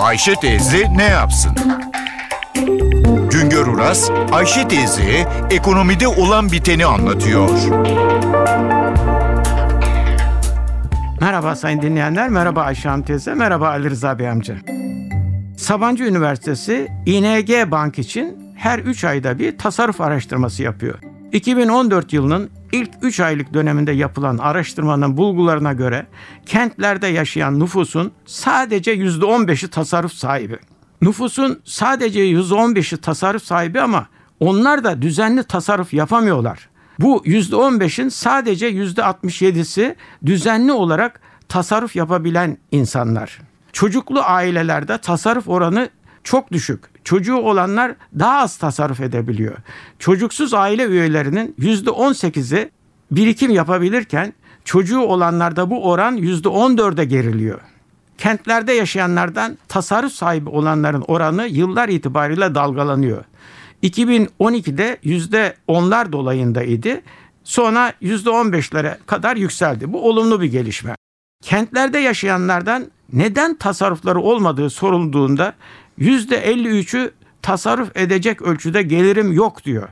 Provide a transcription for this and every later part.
Ayşe teyze ne yapsın? Güngör Uras, Ayşe teyze ekonomide olan biteni anlatıyor. Merhaba sayın dinleyenler, merhaba Ayşe Hanım teyze, merhaba Ali Rıza Bey amca. Sabancı Üniversitesi ING Bank için her 3 ayda bir tasarruf araştırması yapıyor. 2014 yılının ilk 3 aylık döneminde yapılan araştırmanın bulgularına göre kentlerde yaşayan nüfusun sadece %15'i tasarruf sahibi. Nüfusun sadece %15'i tasarruf sahibi ama onlar da düzenli tasarruf yapamıyorlar. Bu %15'in sadece %67'si düzenli olarak tasarruf yapabilen insanlar. Çocuklu ailelerde tasarruf oranı çok düşük. Çocuğu olanlar daha az tasarruf edebiliyor. Çocuksuz aile üyelerinin %18'i birikim yapabilirken çocuğu olanlarda bu oran %14'e geriliyor. Kentlerde yaşayanlardan tasarruf sahibi olanların oranı yıllar itibariyle dalgalanıyor. 2012'de %10'lar dolayındaydı. Sonra %15'lere kadar yükseldi. Bu olumlu bir gelişme. Kentlerde yaşayanlardan neden tasarrufları olmadığı sorulduğunda %53'ü tasarruf edecek ölçüde gelirim yok diyor.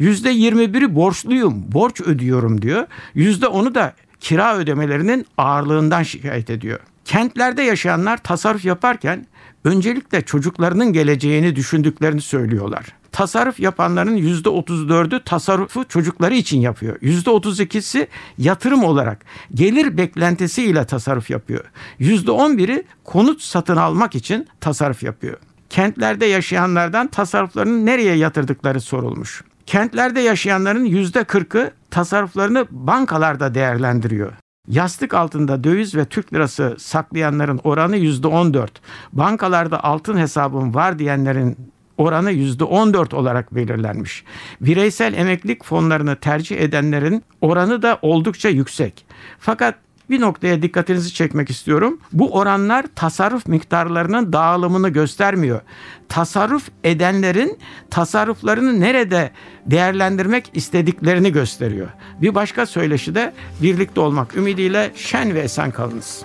%21'i borçluyum, borç ödüyorum diyor. %10'u da kira ödemelerinin ağırlığından şikayet ediyor. Kentlerde yaşayanlar tasarruf yaparken öncelikle çocuklarının geleceğini düşündüklerini söylüyorlar. Tasarruf yapanların %34'ü tasarrufu çocukları için yapıyor. %32'si yatırım olarak gelir beklentisiyle tasarruf yapıyor. %11'i konut satın almak için tasarruf yapıyor. Kentlerde yaşayanlardan tasarruflarını nereye yatırdıkları sorulmuş. Kentlerde yaşayanların %40'ı tasarruflarını bankalarda değerlendiriyor. Yastık altında döviz ve Türk lirası saklayanların oranı %14. Bankalarda altın hesabım var diyenlerin oranı %14 olarak belirlenmiş. Bireysel emeklilik fonlarını tercih edenlerin oranı da oldukça yüksek. Fakat bir noktaya dikkatinizi çekmek istiyorum. Bu oranlar tasarruf miktarlarının dağılımını göstermiyor. Tasarruf edenlerin tasarruflarını nerede değerlendirmek istediklerini gösteriyor. Bir başka söyleşi de birlikte olmak ümidiyle şen ve esen kalınız.